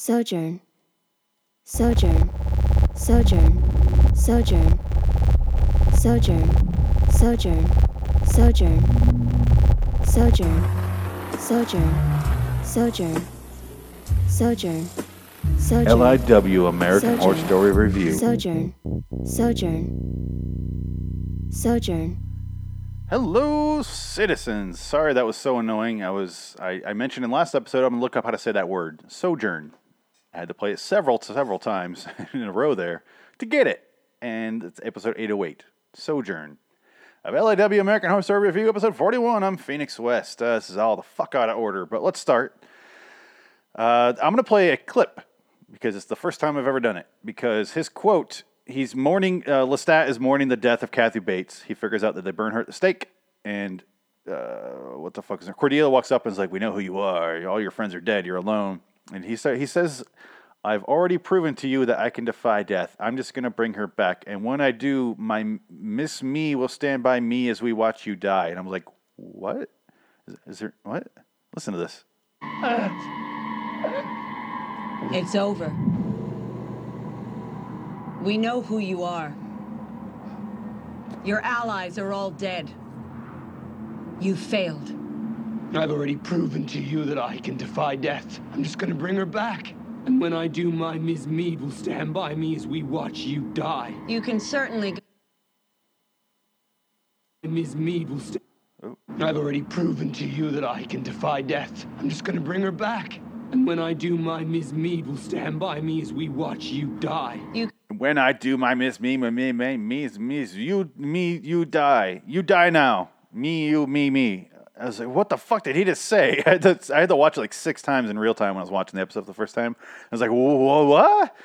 sojourn, sojourn, sojourn, sojourn, sojourn, sojourn, sojourn, sojourn, sojourn, sojourn, sojourn, sojourn, LAW American Horror Story Review. sojourn, sojourn, sojourn. Hello, citizens. Sorry that was so annoying. I was I, I mentioned in last episode I'm gonna look up how to say that word. Sojourn. I had to play it several several times in a row there to get it. And it's episode 808. Sojourn. Of LAW American Horror Story Review, episode 41. I'm Phoenix West. Uh, this is all the fuck out of order, but let's start. Uh, I'm going to play a clip because it's the first time I've ever done it. Because his quote, he's mourning, uh, Lestat is mourning the death of Kathy Bates. He figures out that they burn her at the stake, and uh, what the fuck is it? Cordelia walks up and is like, "We know who you are. All your friends are dead. You're alone." And he sa- he says, "I've already proven to you that I can defy death. I'm just gonna bring her back, and when I do, my Miss Me will stand by me as we watch you die." And I'm like, "What? Is, is there what? Listen to this." It's over. We know who you are. Your allies are all dead. You failed. I've already proven to you that I can defy death. I'm just gonna bring her back. And when I do, my Ms. Mead will stand by me as we watch you die. You can certainly. Go- Ms. Mead will stand. Oh. I've already proven to you that I can defy death. I'm just gonna bring her back. And when I do, my Ms. Mead will stand by me as we watch you die. you When I do my miss me, me, me, me, me, me, you, me, you die. You die now. Me, you, me, me. I was like, what the fuck did he just say? I had to, I had to watch it like six times in real time when I was watching the episode the first time. I was like, whoa, what?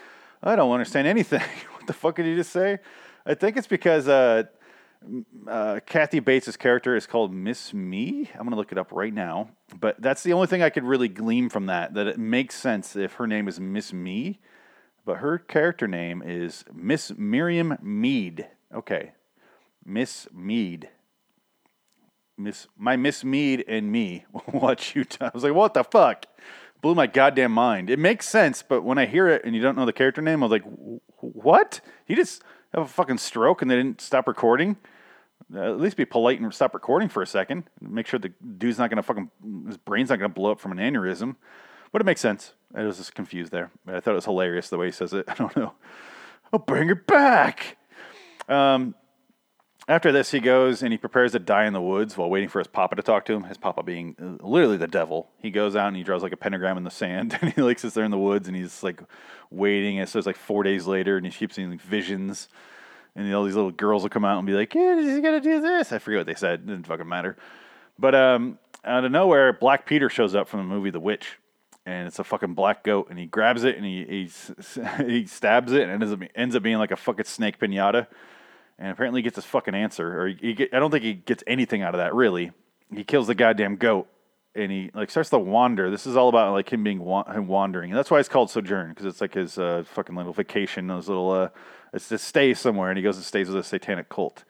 I don't understand anything. what the fuck did he just say? I think it's because uh, uh, Kathy Bates' character is called Miss Me. I'm gonna look it up right now. But that's the only thing I could really glean from that. That it makes sense if her name is Miss Me, but her character name is Miss Miriam Mead. Okay, Miss Mead. Miss my Miss Mead and me watch you. I was like, what the fuck? Blew my goddamn mind. It makes sense, but when I hear it and you don't know the character name, I was like, what? He just have a fucking stroke and they didn't stop recording. Uh, at least be polite and stop recording for a second. Make sure the dude's not gonna fucking his brain's not gonna blow up from an aneurysm. But it makes sense. I was just confused there. I thought it was hilarious the way he says it. I don't know. I'll bring her back. Um, after this, he goes and he prepares to die in the woods while waiting for his papa to talk to him. His papa being uh, literally the devil. He goes out and he draws like a pentagram in the sand, and he like sits there in the woods and he's like waiting. And so it's like four days later, and he keeps seeing like, visions, and all these little girls will come out and be like, "Yeah, he's gonna do this." I forget what they said. It didn't fucking matter. But um, out of nowhere, Black Peter shows up from the movie The Witch, and it's a fucking black goat, and he grabs it and he he, he stabs it, and it ends up, ends up being like a fucking snake pinata and apparently he gets his fucking answer. Or he, get, I don't think he gets anything out of that really. He kills the goddamn goat, and he like starts to wander. This is all about like him being wa- him wandering, and that's why it's called Sojourn because it's like his uh, fucking little vacation, those little uh, it's to stay somewhere, and he goes and stays with a satanic cult.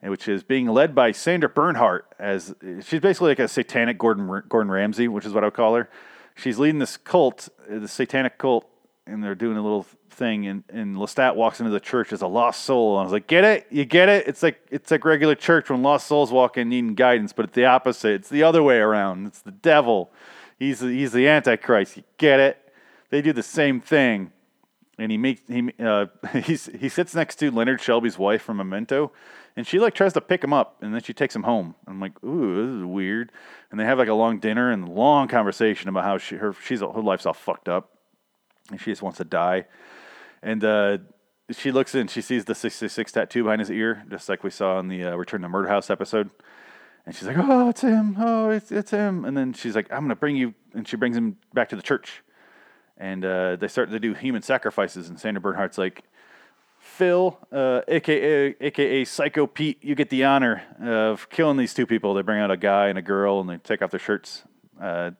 Which is being led by Sandra Bernhard as she's basically like a satanic Gordon Gordon Ramsay, which is what I would call her. She's leading this cult, uh, the satanic cult, and they're doing a little thing. And, and Lestat walks into the church as a lost soul. And I was like, get it? You get it? It's like it's like regular church when lost souls walk in needing guidance, but it's the opposite. It's the other way around. It's the devil. He's the, he's the antichrist. You get it? They do the same thing and he makes he uh, he's, he sits next to Leonard Shelby's wife from Memento, and she like tries to pick him up, and then she takes him home. I'm like, ooh, this is weird. And they have like a long dinner and long conversation about how she her she's her life's all fucked up, and she just wants to die. And uh, she looks in, she sees the 666 tattoo behind his ear, just like we saw in the uh, Return to Murder House episode. And she's like, oh, it's him. Oh, it's, it's him. And then she's like, I'm going to bring you. And she brings him back to the church and uh, they start to do human sacrifices. And Sandra Bernhard's like, Phil, uh, aka aka Psycho Pete, you get the honor of killing these two people. They bring out a guy and a girl, and they take off their shirts. Uh,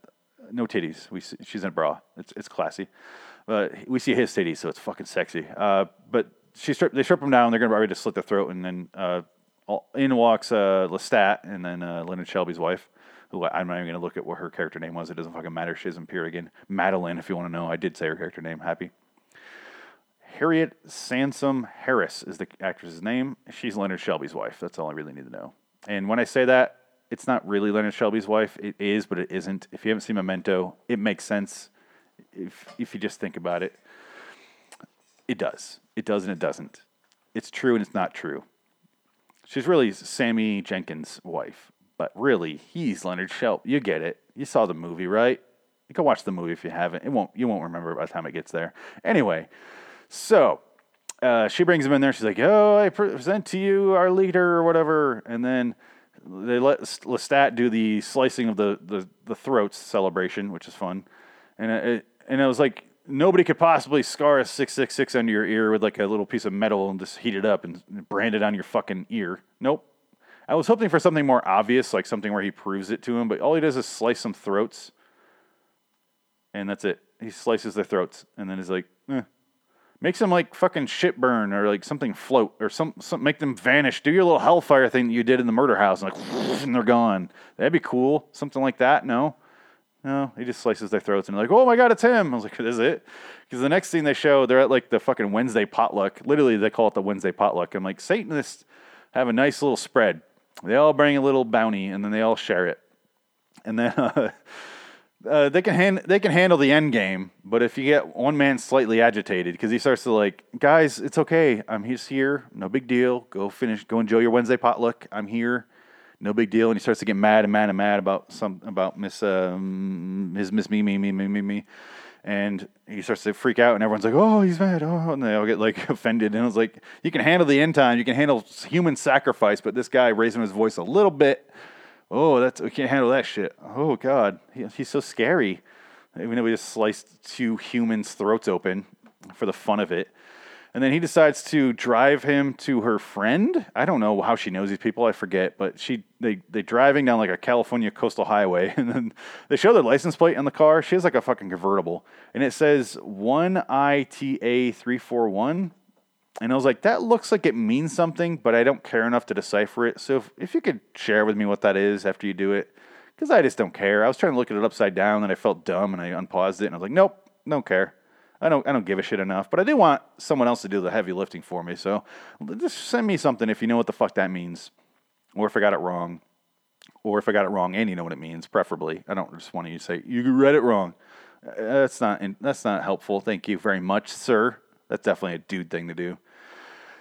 no titties. We she's in a bra. It's it's classy, but we see his titties, so it's fucking sexy. Uh, but she strip, they strip him down. They're gonna ready to slit their throat, and then uh, in walks uh, Lestat and then uh, Leonard Shelby's wife, who I'm not even to look at what her character name was. It doesn't fucking matter. She doesn't appear again. Madeline, if you want to know. I did say her character name. Happy. Harriet Sansom Harris is the actress's name. She's Leonard Shelby's wife. That's all I really need to know. And when I say that, it's not really Leonard Shelby's wife. It is, but it isn't. If you haven't seen Memento, it makes sense. If if you just think about it, it does. It does and it doesn't. It's true and it's not true. She's really Sammy Jankis' wife, but really he's Leonard Shelby. You get it. You saw the movie, right? You can watch the movie if you haven't. It won't. You won't remember by the time it gets there. Anyway, so uh, she brings him in there. She's like, "Oh, I present to you our leader or whatever," and then they let Lestat do the slicing of the, the, the throats celebration, which is fun. And it, and it was like nobody could possibly scar a six six six under your ear with like a little piece of metal and just heat it up and brand it on your fucking ear. Nope. I was hoping for something more obvious, like something where he proves it to him, but all he does is slice some throats, and that's it. He slices their throats, and then he's like, eh. Makes them like fucking shit burn or like something float or some, some make them vanish. Do your little hellfire thing that you did in the murder house and like and they're gone. That'd be cool. Something like that. No. No, he just slices their throats and they're like, oh my god, it's him. I was like, is it? Because the next scene they show, they're at like the fucking Wednesday potluck. Literally, they call it the Wednesday potluck. I'm like, Satanists have a nice little spread. They all bring a little bounty and then they all share it. And then uh, uh, they can hand, they can handle the end game, but if you get one man slightly agitated because he starts to like, guys, it's okay. I'm just here. No big deal. Go finish. Go enjoy your Wednesday potluck. I'm here. No big deal. And he starts to get mad and mad and mad about some about Miss um, his Miss me me me me me me, and he starts to freak out. And everyone's like, oh, he's mad. Oh, and they all get like offended. And it's like, you can handle the end time. You can handle human sacrifice, but this guy raising his voice a little bit oh, that's we can't handle that shit. Oh God, he, he's so scary. Even though we just sliced two humans' throats open for the fun of it. And then he decides to drive him to her friend. I don't know how she knows these people. I forget, but she they they driving down like a California coastal highway, and then they show their license plate on the car. She has like a fucking convertible, and it says one ITA three four one. And I was like, that looks like it means something, but I don't care enough to decipher it. So if, if you could share with me what that is after you do it, because I just don't care. I was trying to look at it upside down, and I felt dumb, and I unpaused it, and I was like, nope, don't care. I don't, I don't give a shit enough. But I do want someone else to do the heavy lifting for me. So just send me something if you know what the fuck that means, or if I got it wrong, or if I got it wrong and you know what it means, preferably. I don't just want you to say you read it wrong. That's not that's not helpful. Thank you very much, sir. That's definitely a dude thing to do.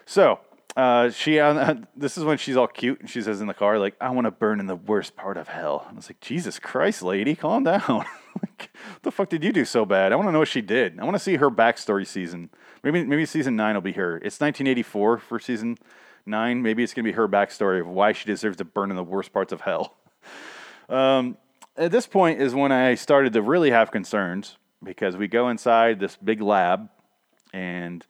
So uh, she, uh, this is when she's all cute and she says in the car, like, "I want to burn in the worst part of hell." I was like, "Jesus Christ, lady, calm down. like, what the fuck did you do so bad? I want to know what she did. I want to see her backstory season. Maybe, maybe season nine will be her. It's 1984 for season nine. Maybe it's gonna be her backstory of why she deserves to burn in the worst parts of hell." Um, at this point is when I started to really have concerns because we go inside this big lab and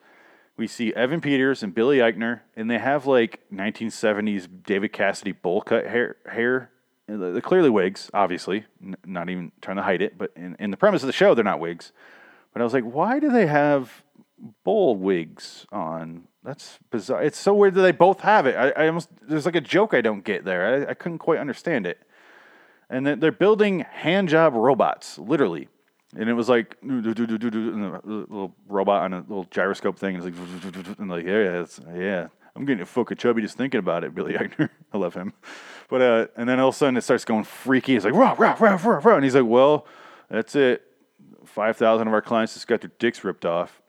we see Evan Peters and Billy Eichner, and they have like 1970s David Cassidy bowl cut hair. hair. They're clearly wigs, obviously, n- not even trying to hide it. But in, in the premise of the show, they're not wigs. But I was like, why do they have bowl wigs on? That's bizarre. It's so weird that they both have it. I, I almost there's like a joke I don't get there. I, I couldn't quite understand it and then they're building hand job robots, literally. And it was like and the little robot on a little gyroscope thing. And it's like, and like yeah, yeah. I'm getting fucking chubby just thinking about it. Billy Eichner, I love him. But uh, and then all of a sudden it starts going freaky. It's like rah rah rah rah rah, and he's like, well, that's it. Five thousand of our clients just got their dicks ripped off.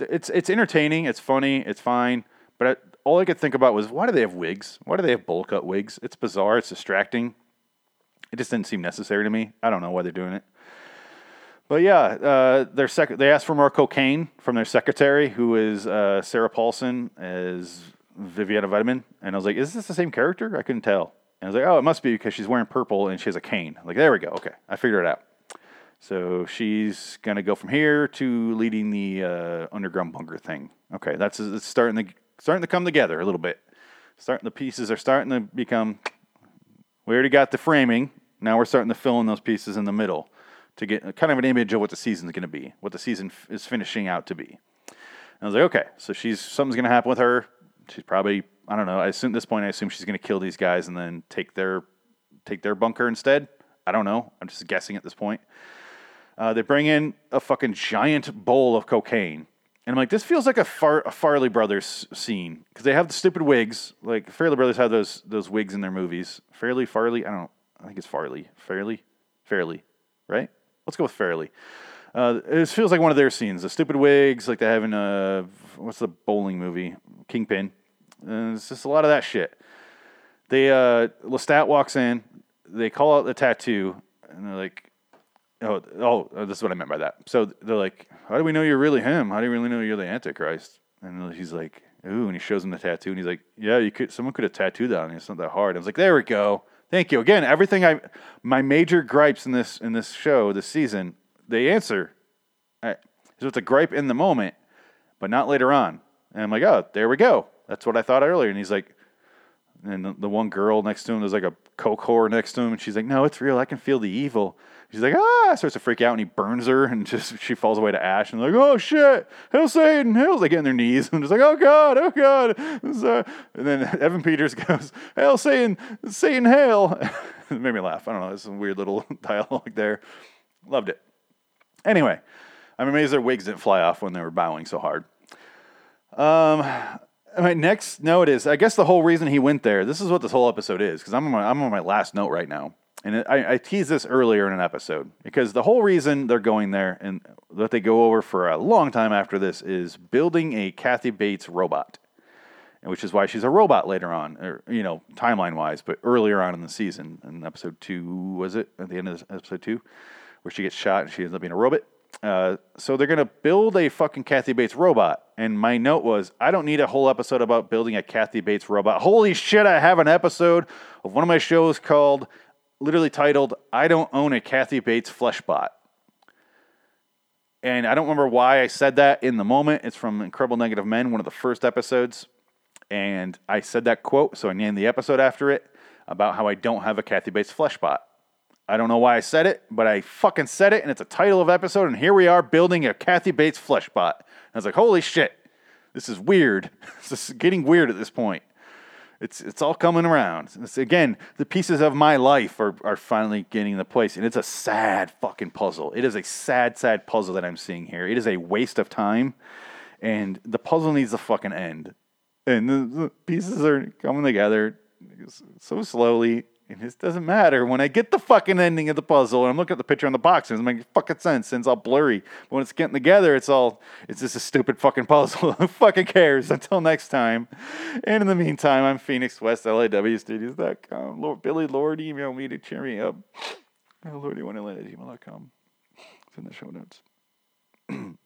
It's it's entertaining. It's funny. It's fine. But I, all I could think about was why do they have wigs? Why do they have bowl cut wigs? It's bizarre. It's distracting. It just didn't seem necessary to me. I don't know why they're doing it. But yeah, uh, their sec- they asked for more cocaine from their secretary, who is uh, Sarah Paulson as Viviana Vitamin. And I was like, is this the same character? I couldn't tell. And I was like, oh, it must be because she's wearing purple and she has a cane. Like, there we go. Okay, I figured it out. So she's gonna go from here to leading the uh, underground bunker thing. Okay, that's it's starting to starting to come together a little bit. Starting the pieces are starting to become we already got the framing. Now we're starting to fill in those pieces in the middle to get kind of an image of what the season's going to be, what the season f- is finishing out to be. And I was like, okay, so she's something's going to happen with her. She's probably I don't know. I assume at this point I assume she's going to kill these guys and then take their take their bunker instead. I don't know. I'm just guessing at this point. Uh, they bring in a fucking giant bowl of cocaine. And I'm like, this feels like a, Far- a Farley Brothers scene because they have the stupid wigs. Like Farley Brothers have those those wigs in their movies. Fairly Farley, I don't. I think it's Farley. Fairly, Fairly, right? Let's go with Fairly. Uh, it feels like one of their scenes. The stupid wigs, like they have in a what's the bowling movie, Kingpin. And it's just a lot of that shit. They uh, Lestat walks in. They call out the tattoo, and they're like, "Oh, oh, this is what I meant by that." So they're like, "How do we know you're really him? How do you really know you're the Antichrist?" And he's like, "Ooh," and he shows him the tattoo, and he's like, "Yeah, you could. Someone could have tattooed that on you. It's not that hard." I was like, "There we go. Thank you again. Everything I, my major gripes in this in this show this season, they answer. I, so it's a gripe in the moment, but not later on. And I'm like, oh, there we go. That's what I thought earlier. And he's like, and the, one girl next to him, there's like a coke whore next to him, and she's like, no, it's real. I can feel the evil. She's like, ah, starts to freak out, and he burns her, and just she falls away to ash, and like, oh shit, hell Satan, hell, they get on their knees, and just like, oh god, oh god, uh, and then Evan Peters goes, hell Satan, Satan, hail. it made me laugh. I don't know, there's some weird little dialogue there. Loved it. Anyway, I'm amazed their wigs didn't fly off when they were bowing so hard. Um, my next note is I guess the whole reason he went there. This is what this whole episode is because I'm on my, I'm on my last note right now, and I, I teased this earlier in an episode because the whole reason they're going there and that they go over for a long time after this is building a Kathy Bates robot, which is why she's a robot later on, or you know timeline wise, but earlier on in the season in episode two was it at the end of episode two where she gets shot and she ends up being a robot. Uh, so they're gonna build a fucking Kathy Bates robot. And my note was, I don't need a whole episode about building a Kathy Bates robot. Holy shit! I have an episode of one of my shows called, literally titled, "I don't own a Kathy Bates fleshbot." And I don't remember why I said that in the moment. It's from Incredible Negative Men, one of the first episodes. And I said that quote, so I named the episode after it about how I don't have a Kathy Bates fleshbot. I don't know why I said it, but I fucking said it, and it's a title of episode, and here we are building a Kathy Bates flesh fleshbot. I was like, holy shit, this is weird. this is getting weird at this point. It's it's all coming around. It's, again, the pieces of my life are, are finally getting the place, and it's a sad fucking puzzle. It is a sad, sad puzzle that I'm seeing here. It is a waste of time, and the puzzle needs to fucking end. And the, the pieces are coming together so slowly and this doesn't matter. When I get the fucking ending of the puzzle and I'm looking at the picture on the box, it doesn't make fucking sense. And it's all blurry. But when it's getting together, it's all, it's just a stupid fucking puzzle. Who fucking cares? Until next time. And in the meantime, I'm Phoenix West, LAWstudios.com. Lord, Billy Lord, email me to cheer me up. Oh, to let gmail.com. It's in the show notes.